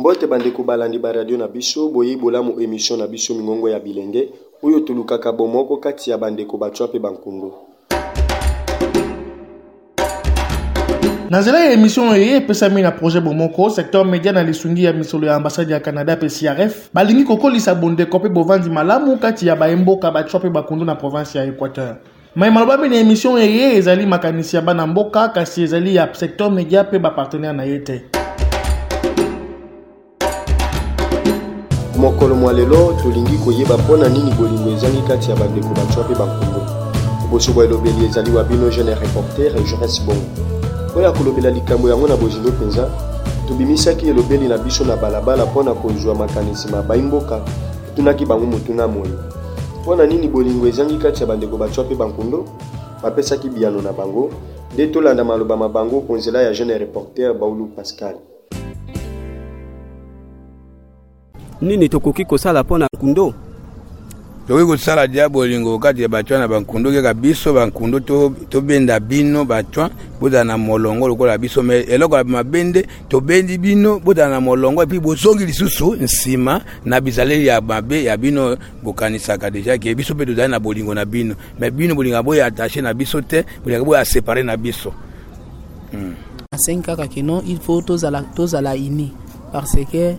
Mbote bandeko balandi ba radio na biso, boyei bolamu emission na biso mingongo ya bilenge, oyo tolukaka bomoko kati ya bandeko bacwa mpe bankungu. na nzela ya emission eye epesami na projet bomoko secteur media na lisungi ya misolo ya ambassade ya canada mpe crf balingi kokolisa bondeko mpe bovandi malamu kati ya baemboka bacua mpe bakundu na province ya equateur mai malobami na emission eye ezali makanisi ya bana mboka kasi ezali ya secteur media mpe bapartenaire na ye te Mokolo mwa lelo tolingi koyeba mpo na nini bolingo ezangi kati ya bandeko bacwa mpe bankombo. Liboso bwa elobeli ezali wa bino jeune reporter Jaurès Bongo. Mpo ya kolobela likambo yango na bozindo mpenza, tobimisaki elobeli na biso na balabala mpo na kozwa makanisi ma baimboka. Totunaki bango motuna moye, Mpo na nini bolingo ezangi kati ya bandeko bacwa mpe bankundo? Bapesaki biyano na bango, nde tolanda maloba ma bango o nzela ya jeune reporter Baulu Pascal. nini tokoki kosala mpo na nkundo tokoki kosala dia bolingo kati ya bato wana bankundo kaka biso bankundo tobenda to bino bato bozala na molongo lokola biso me eloko ya mabe nde tobendi bino bozala na molongo epuis bozongi lisusu nsima na bizaleli ya mabe ya bino bokanisaka deja ke biso mpe tozali na bolingo na bino me bino bolingaka boya attache na biso te bolingaka boya separe na biso asengi kaka ke non il faut tozala, tozala uni parce que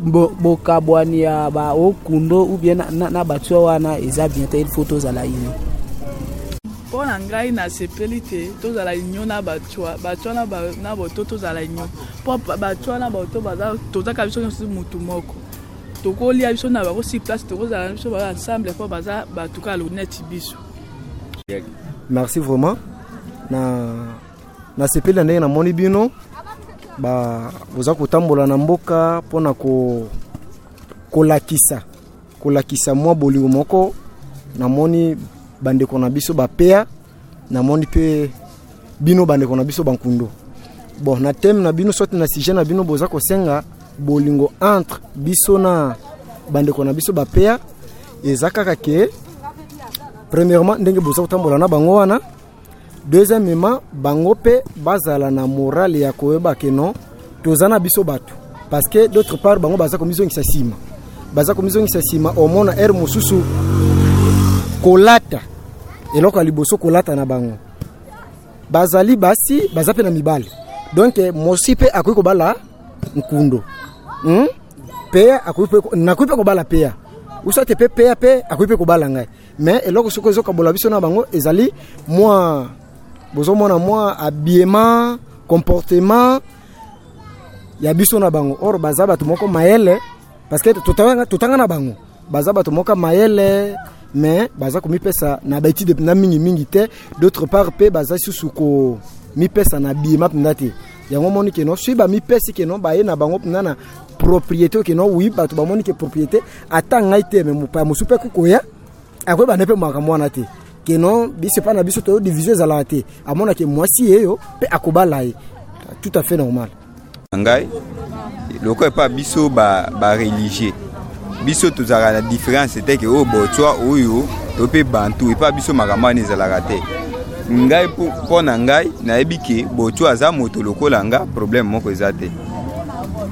bokabwani ya baokundo ou bien na, na, na batua wana eza bien te il faut tozala uni mpo na ngai nasepeli te tozala union na batua batua na boto tozala union mpo batua na boto tozaka biso nyonso motu moko tokolia biso na bango si place tokozala na biso baza ensemble mpo baza bato kaka loneti biso merci vraiment na nasepeli na ndenge namoni bino ba boza kotambola na mboka mpo na ko, kolakisa kolakisa mwa bolingo moko namoni bandeko na biso bapea namoni mpe bino bandeko na biso bankundo bon na teme na bino soki na sujet na bino boza kosenga bolingo entre biso na bandeko na biso bapea eza kaka ke premièrement ndenge boza kotambola na bango wana deuxièmement bango mpe bazala na morale ya koyeba ke non toza na biso bato parce que d'autre part bango baza komizongisa nsima baza komizongisa nsima omona ere mosusu kolata eloko ya liboso kolata na bango bazali basi baza mpe na mibali donk mosi mpe akoki kobala nkundo hmm? peya akoki mpe nakoki mpe kobala peya usate mpe peya mpe akoki mpe kobala ngai mais eloko soki ezokabola biso na bango ezali mwa bozomona mwa habillement comportement ya biso na bango or baza bato moko mayele parce que totanga totanga na bango baza bato moka mayele mais baza komipesa na baetide mpenza mingimingi te d'autre part mpe baza susu komipesa na biyema mpenza te yango omoni keno soki bamipesi keno baye na bango mpenza na propriété keno wi bato bamoni ke propriété ata ngai te me mopaya mosusu mpe kokoya akoyebana mpe makambo wana te keno biso epai na biso toyo division ezalaka te amonake mwasi ye yo mpe akobala ye tout à fait normal ngai lokola epa biso bareligieux ba biso tozalaka na différence te ke oyo botswa oyo to mpe bantu epa biso makambo wana ezalaka te ngai mpo na ngai nayebi ke botswa aza moto lokola nga problème moko eza te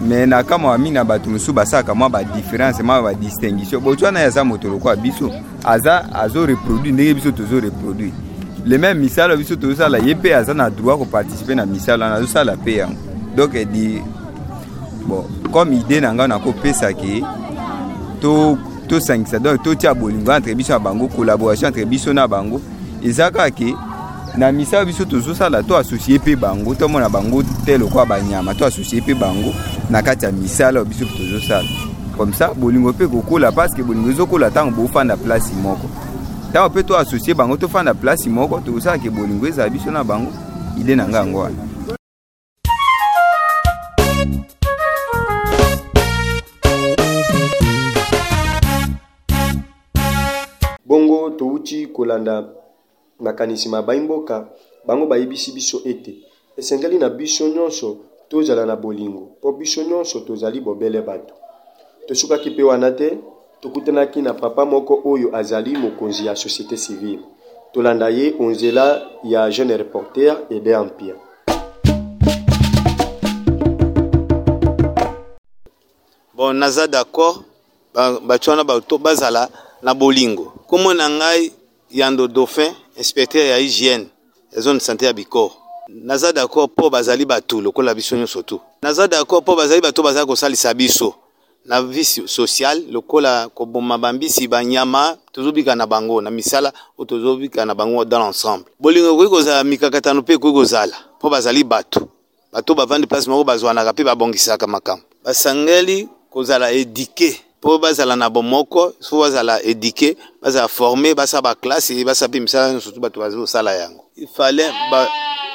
me nakamwa mingi na bato mosusu basalaka mwa badifference mwa badistinguisio botswa na ye aza moto lokola biso aza azo reproduit ndenge biso tozo reproduit le même misala biso tozosala ye mpe aza na droit koparticipe na misala wana azosala mpe yango donc edi bon comme idée na ngai nakopesa ke to tosangisa donc totia bolingo entre biso na bango collaboration entre biso na bango eza kaka ke na misala biso tozosala to asosie mpe bango tomona bango te lokola banyama to asosie mpe bango na kati ya misala biso mpe tozosala comme ça bolingo mpe kokola parce que bolingo ezokola ntango bofanda place moko ntango mpe to asosie bango tofanda place moko tokosala ke bolingo ezala biso na bango ide na ngai yango wana Bongo touti kolanda makanisi ma baimboka, bango bayebisi biso ete esengeli na biso nyonso tozala na bolingo mpo biso nyonso tozali bobele bato. Tosukaki mpe wana te. Tokutanaki na papa moko oyo azali mokonzi ya societe civile. Tolanda ye o nzela ya jeune reporter Eder Mpia. Bon, naza d'accord bato wana bato bazala na bolingo. Kombo na ngai Yando Dauphin, inspecteur ya hygiène ya zone de santé ya Bikoro. naza d'accord mpo bazali bato lokola biso nyonso tu naza d'accord mpo bazali bato bazali kosalisa biso na vie sociale lokola koboma bambisi banyama tozobika na bango na misala oyo tozobika na bango dans l'ensemble bolingo ekoki kozala mikakatano mpe ekoki kozala mpo bazali bato bato bavandi place moko bazwanaka mpe babongisaka makambo basangeli kozala edike mpo bazala na bomoko so bazala edike bazala forme basala baklasse basala mpe misala nyonso tu bato bazali kosala yango ifale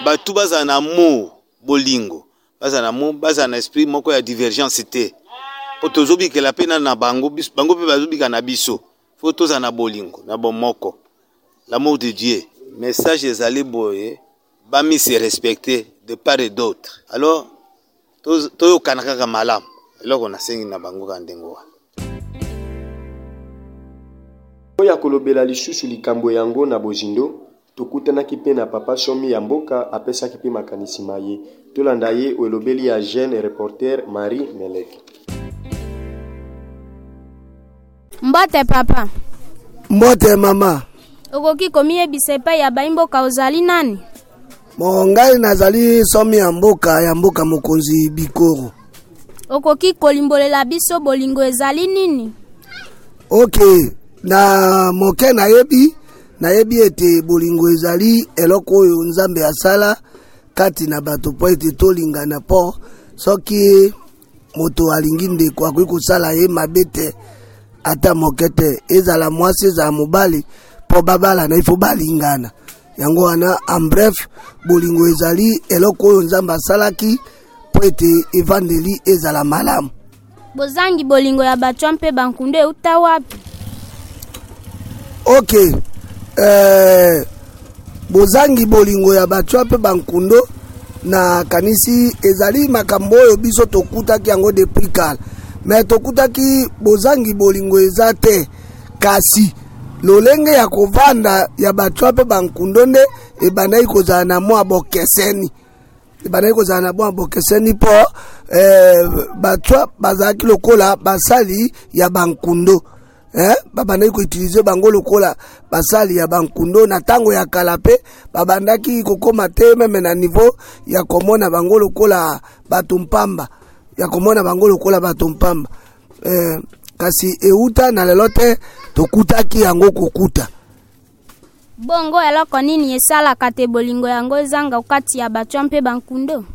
bato bazala na amour bolingo bazala na mo bazala na esprit moko ya divergence te mpo tozobikela mpe na na bango bango mpe bazobika na biso fo tozala na bolingo na bomoko l'amour de dieu message ezali boye bami se respecter de part et d'autre alors toyokana kaka malamu eloko nasengi na bango ka ndenge wana mpo ya kolobela lisusu likambo yango na bozindo Tokutanaki mpe na Papa Somi ya mboka, apesaki mpe makanisi ma ye. Tolanda ye o elobeli ya jeune reporter Marie Melek. Mbote papa. Mbote mama. Okoki komiyebisa epai ya baimboka ozali nani? Bon, ngai nazali somi ya mboka ya mboka mokonzi Bikoro. Okoki kolimbolela biso bolingo ezali nini? Ok, na moke nayebi Nayebi ete bolingo ezali eloko oyo Nzambe asala kati na bato mpo ete tolingana, mpo soki moto alingi ndeko akoki kosala ye mabe te ata moke te, ezala mwasi ezala mobali, mpo babalana ifo balingana. Yango wana en bref, bolingo ezali eloko oyo Nzambe asalaki mpo ete evandeli ezala malamu. bozangi bolingo ya bato mpe bankundo euta wapi ok eh, bozangi bolingo ya bato mpe bankundo nakanisi ezali makambo oyo biso tokutaki yango depuis kala me tokutaki bozangi bolingo eza te kasi lolenge ya kovanda ya bato mpe bankundo nde ebandaki kozala na mwa bokeseni ebandaki kozala na bwa bokeseni mpo eh, batswa bazalaki lokola basali ya bankundo eh, babandaki koutilize bango lokola basali ya bankundo na ntango ya kala mpe babandaki kokóma te meme na nivo ya komona bango lokola bato mpamba ya komona bango lokola bato mpamba eh, kasi euta na lelo te tokutaki yango kokuta Bongo eloko nini esalaka te bolingo yango ezanga kati ya batwa mpe bankundo?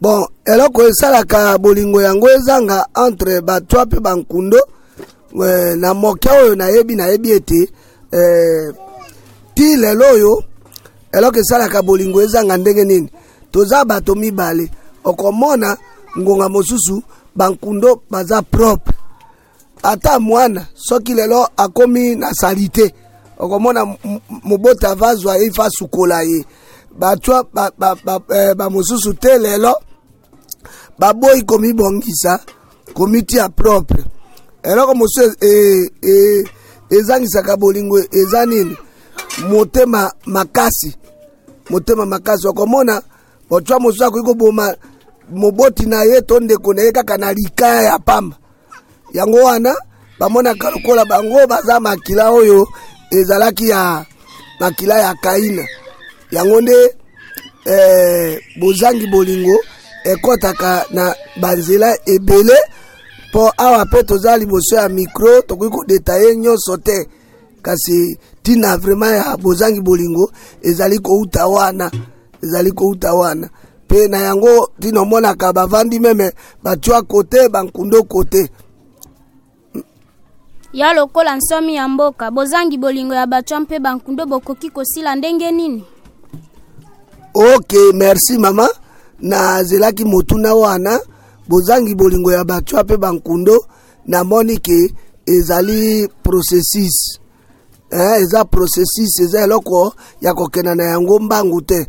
Bon, eloko esalaka bolingo yango ezanga entre batwa mpe bankundo eh, na moke oyo nayebi nayebi ete eh, ti lelo oyo eloko esalaka bolingo ezanga ndenge nini toza bato mibale okomona ngonga mosusu bankundo baza propre ata mwana soki lelo akomi na salite okomona moboti ava azwa ye ifa asukola ye batwa bamosusu ba, ba, ba, eh, te lelo baboyi komibongisa komitia propre eloko mosusu e, e, ezangisaka bolingo eza nini motema makasi motema makasi okomona otwa mosusu akoki koboma moboti na ye to ndeko na ye kaka na likaya ya pamba yango wana bamonaka lokola bango baza makila oyo ezalaki ya makila ya kaina yango nde eh, bozangi bolingo ekɔtaka na banzela ebele mpo awa mpe toza liboso ya mikro tokoki kodetaye nyonso te kasi ntina vraimen ya bozangi bolingo ezali kouta wana ezali kouta wana mpe na yango ntina omonaka bavandi meme batwa kote bankundo kote ya lokola nsomi ya mboka bozangi bolingo ya batwa mpe bankundo bokoki kosila ndenge nini ok merci mama nazelaki motuna wana bozangi bolingo ya batwa mpe bankundo namoni ke ezali processus eh, eza processus eza eloko ya kokenda na yango mbangu te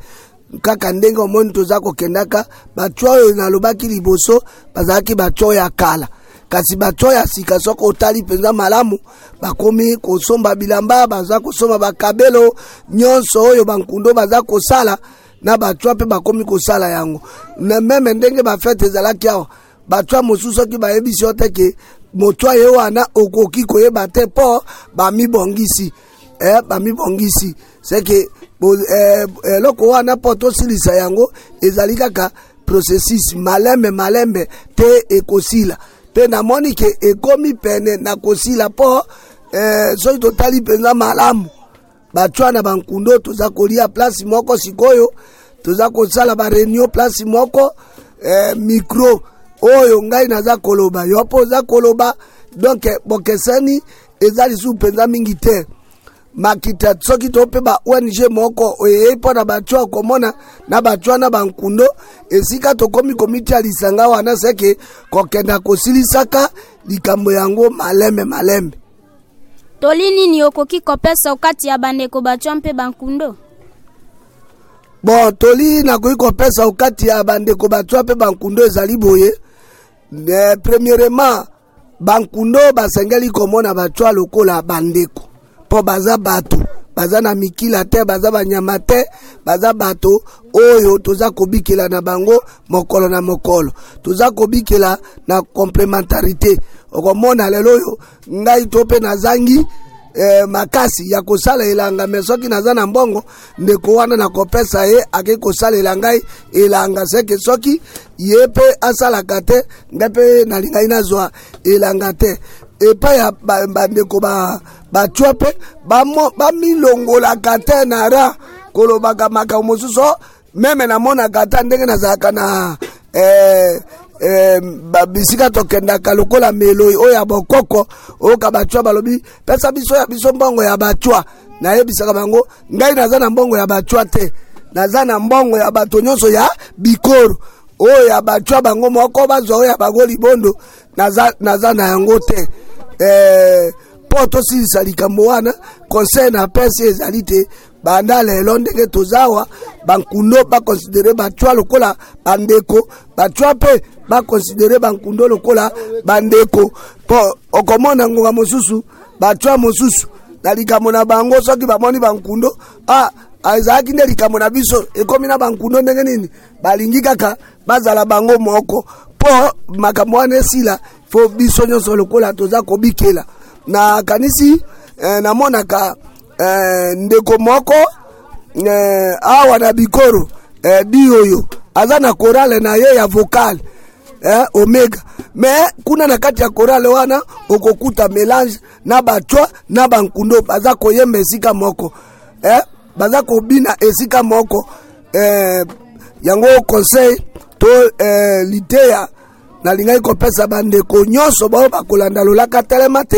kaka ndenge omoni toza kokendaka bato oyo nalobaki liboso bazalaki bato ya kala kasi bato ya sika soki otali mpenza malamu bakomi kosomba bilamba baza kosomba bakabelo nyonso oyo bankundo baza kosala na bato mpe bakomi kosala yango na meme ndenge bafete ezalaki awa bato ya mosusu soki bayebisi yo te ke moto aye wana okoki koyeba te mpo bamibongisi eh, bamibongisi seke eh, eloko eh, wana mpo tosilisa yango ezali kaka processus malembe malembe te ekosila mpe namoni ke ekomi pene na kosila mpo eh, soki totali mpenza malamu bacwa na bankundo toza kolia place moko sikoyo toza kosala bareunion place moko eh, micro oyo ngai naza koloba yo mpo oza koloba donk bokesani eza lisusu mpenza mingi te makita soki to mpe ba ong moko oyo eyei mpo na bato ya komona na bato wana bankundo esika tokomi komitya lisanga wana seke kokenda kosilisaka likambo yango malembe malembe Toli nini okoki kopesa okati ya bandeko bacwa mpe bankundo? Bon, toli nakoki kopesa okati ya bandeko bacwa mpe bankundo ezali boye. Eh, premièrement, bankundo basengeli komona bacwa lokola bandeko mpo baza bato baza na mikila te baza banyama te baza bato oyo toza kobikela na bango mokolo na mokolo toza kobikela na complementarité okomona lelo oyo ngai to mpe nazangi eh, makasi ya kosala elanga me soki naza na mbongo ndeko wana nakopesa ye akei kosalela ngai elanga seke soki ye mpe asalaka te ngai mpe nalingaki nazwa elanga te epai ya bandeko ba batwa mpe bamilongolaka te na ra kolobaka makambo mosusu oh, meme namonaka ata ndenge nazalaka na eh, eh, bisika tokendaka lokola meloi oyo ya bokoko oyoka bacwa balobi pesa biso ya biso mbongo ya bacwa nayebisaka bango ngai naza na mbongo ya bacwa te naza na mbongo ya bato nyonso ya bikoro oyo ya bacwa bango moko bazwa oyo ya bango libondo naza, naza na yango te eh, mpo tosilisa likambo wana conseil na pesi ezali te banda lelo ndenge tozawa bankundo bakonsidere bacwa lokola bandeko bacwa mpe bakonsidere bankundo lokola bandeko mpo okomona ngonga mosusu bacwa mosusu na likambo na bango soki bamoni bankundo ah, ezalaki nde likambo na biso ekomi na bankundo ndenge nini balingi kaka bazala bango moko mpo makambo wana esila fo biso nyonso lokola toza kobikela nakanisi eh, namonaka eh, ndeko moko eh, awa na bikoro eh, dioyo aza na korale na ye ya vokale eh, omega me kuna na kati ya korale wana okokuta melange na bachwa na bankundo baza koyemba esika moko eh, baza kobina esika moko eh, yango conseil to eh, liteya nalingaki kopesa bandeko nyonso baoyo bakolanda lolaka telema te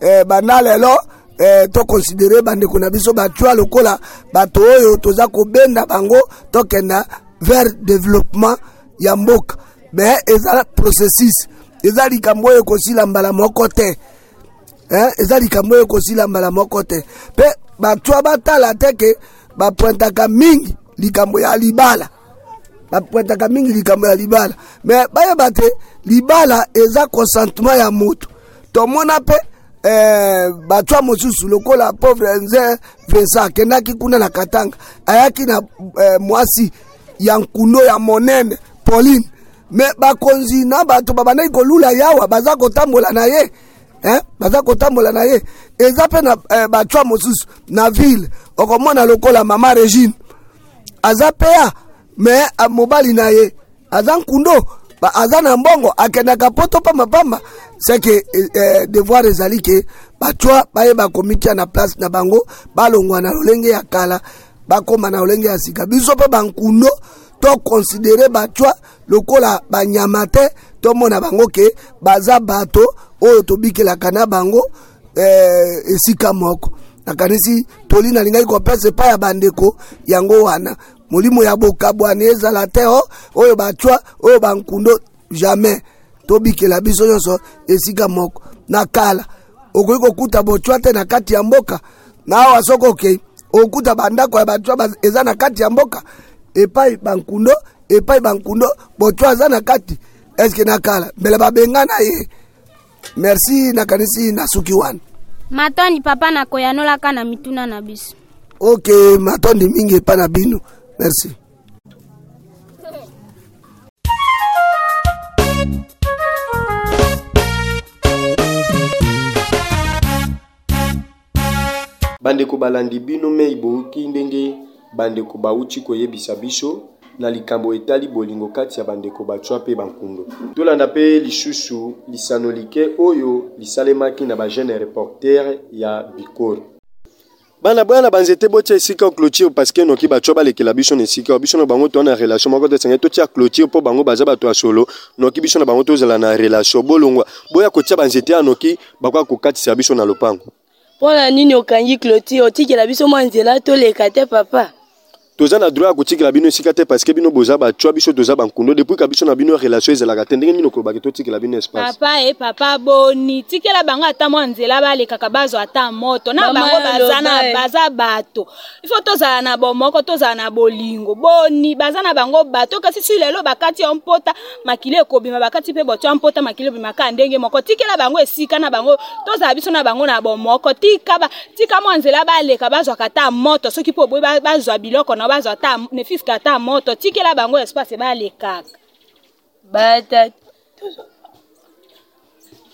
eh, banda lelo eh, tokonsidere bandeko na biso batua lokola bato oyo toza kobenda bango tokenda vers développement ya mboka me eza processus eza likambo oyo ekosila mbala moko te eh, eza likambo oyo ekosila mbala moko te mpe batua batala te ke bapointaka mingi likambo ya libala bapointaka mingi likambo ya libala me bayeba te libala eza consentement ya moto tomona mpe eh, batua mosusu lokola pauvre nze vincent akendaki kuna na katanga ayaki na eh, mwasi ya nkundo ya monene pauline me bakonzi na bato babandaki kolula yawa baza kotambola na ye eh? baza kotambola na ye eza mpe na eh, bacwa mosusu na ville okomona lokola mama regine aza pea me ah, mobali na ye aza nkundo ba- aza na mbongo akendaka poto pambapamba seke eh, eh, devoir ezali ke bacwa bayeba komitya na place na bango balongwa na lolenge ya kala bakoma na lolenge ya sika biso mpe bankundo tokonsidere bacwa lokola banyama te tomona bango ke baza bato oyo tobikelaka na bango eh, esika moko nakanisi toli nalingaki kopesa epai ya bandeko yango wana molimo ya bokabwani ezala te o oh, oyo bacwa oyo bankundo jamais tobikela biso nyonso esika moko na kala okoki kokuta bocwa te na kati ya mboka na awa soki okei okuta bandako ya bacwa eza na kati ya mboka epai bankundo epai bankundo bocwa aza na kati eske na kala mbele babengana ye merci nakanisi nasuki wana matondi papa nakoyanolaka na mituna na biso ok matondi mingi epai na bino merci bandeko balandi bino mei bouki ndenge bandeko bauti koyebisa biso na likambo etali bolingo kati ya bandeko bacwa mpe bankundo tolanda mpe lisusu lisano like oyo lisalemaki na bajeune reportere ya bikoro bana bana banzete botia esika ya clôture parce que noki bato balekela biso na esika oyo biso na bango toa na relation moko tosengeli totia clôture mpo bango baza bato ya solo noki biso na bango tozala na relation bolongwa boya kotia banzete ya noki bakoya kokatisa biso na lopango mpo na nini okangi clôture otikela biso mwa nzela toleka te papa Toza na droit ya kotikela bino esika te parce que bino boza ba chwa biso toza ba nkundo depuis ka biso na bino relation ezalaka te ndenge nini okoloba ke totikela bino espace papa e papa boni tikela bango ata mwa nzela balekaka bazwa ata moto na Mama bango baza loba na e. baza bato il faut tozala na bomoko tozala na bolingo boni baza na bango bato kasi si lelo bakati yo mpota makila ekobima bakati mpe boto ya mpota makila ebima kaka ndenge moko tikela bango esika na bango tozala biso na bango na bomoko tika ba tika mwa nzela baleka bazwaka ata moto soki mpo oboyi bazwa biloko na bazwa ata ne fiske ata moto tikela bango espace balekaka bata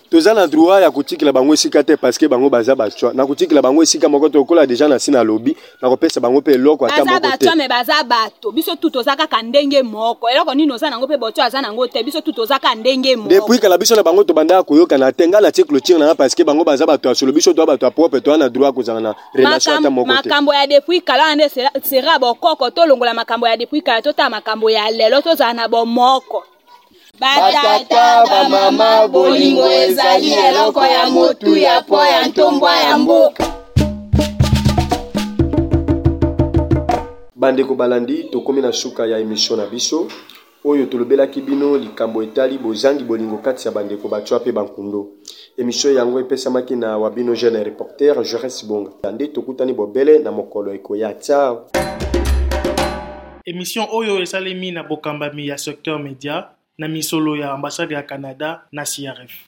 toza na droit ya kotikela bango esika te parceke bango baza bacwa na kotikela bango esika moko tokola deja na si na lobi na kopesa bango mpe eloko ata moko te baza bacwa me baza bato to biso tu toza kaka ndenge moko eloko nini oza nango mpe boto aza nango te biso tu toza kaka ndenge moko depuis kala biso na bango tobandaka koyokana te ngai natie clotire nanga parce que bango baza bato ya solo biso toa bato ya propre toa na droit kozala na relation ata moko te makambo ya depuis kala wana nde sera bokoko tolongola makambo ya depuis kala totala makambo ya lelo tozala na bomoko batata bamama bolingo ezali eloko ya motuya mpo ya ntombwa ya mboka bandeko balandi tokomi na suka ya emisio na biso oyo tolobelaki bino likambo etali bozangi bolingo kati ya bandeko bacwa mpe bankundo Emission yango epesamaki na wa bino jeune reporter Jaurès Bonga. Tandi tokutani bobele na mokolo ekoya. Ciao. Emission oyo esalemi na bokambami ya Secteur Media na misolo ya ambassade ya Canada na CRF.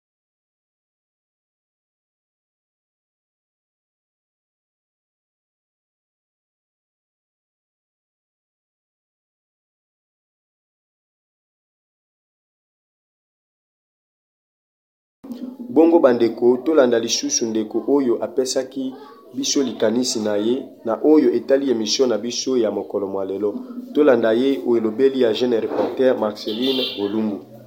Bongo bandeko, tolanda lisusu ndeko oyo apesaki biso likanisi na ye na oyo etali emission na biso ya mokolo mwa lelo. Tolanda ye, oyo elobeli ya jeune reporter Marceline Bolumbu.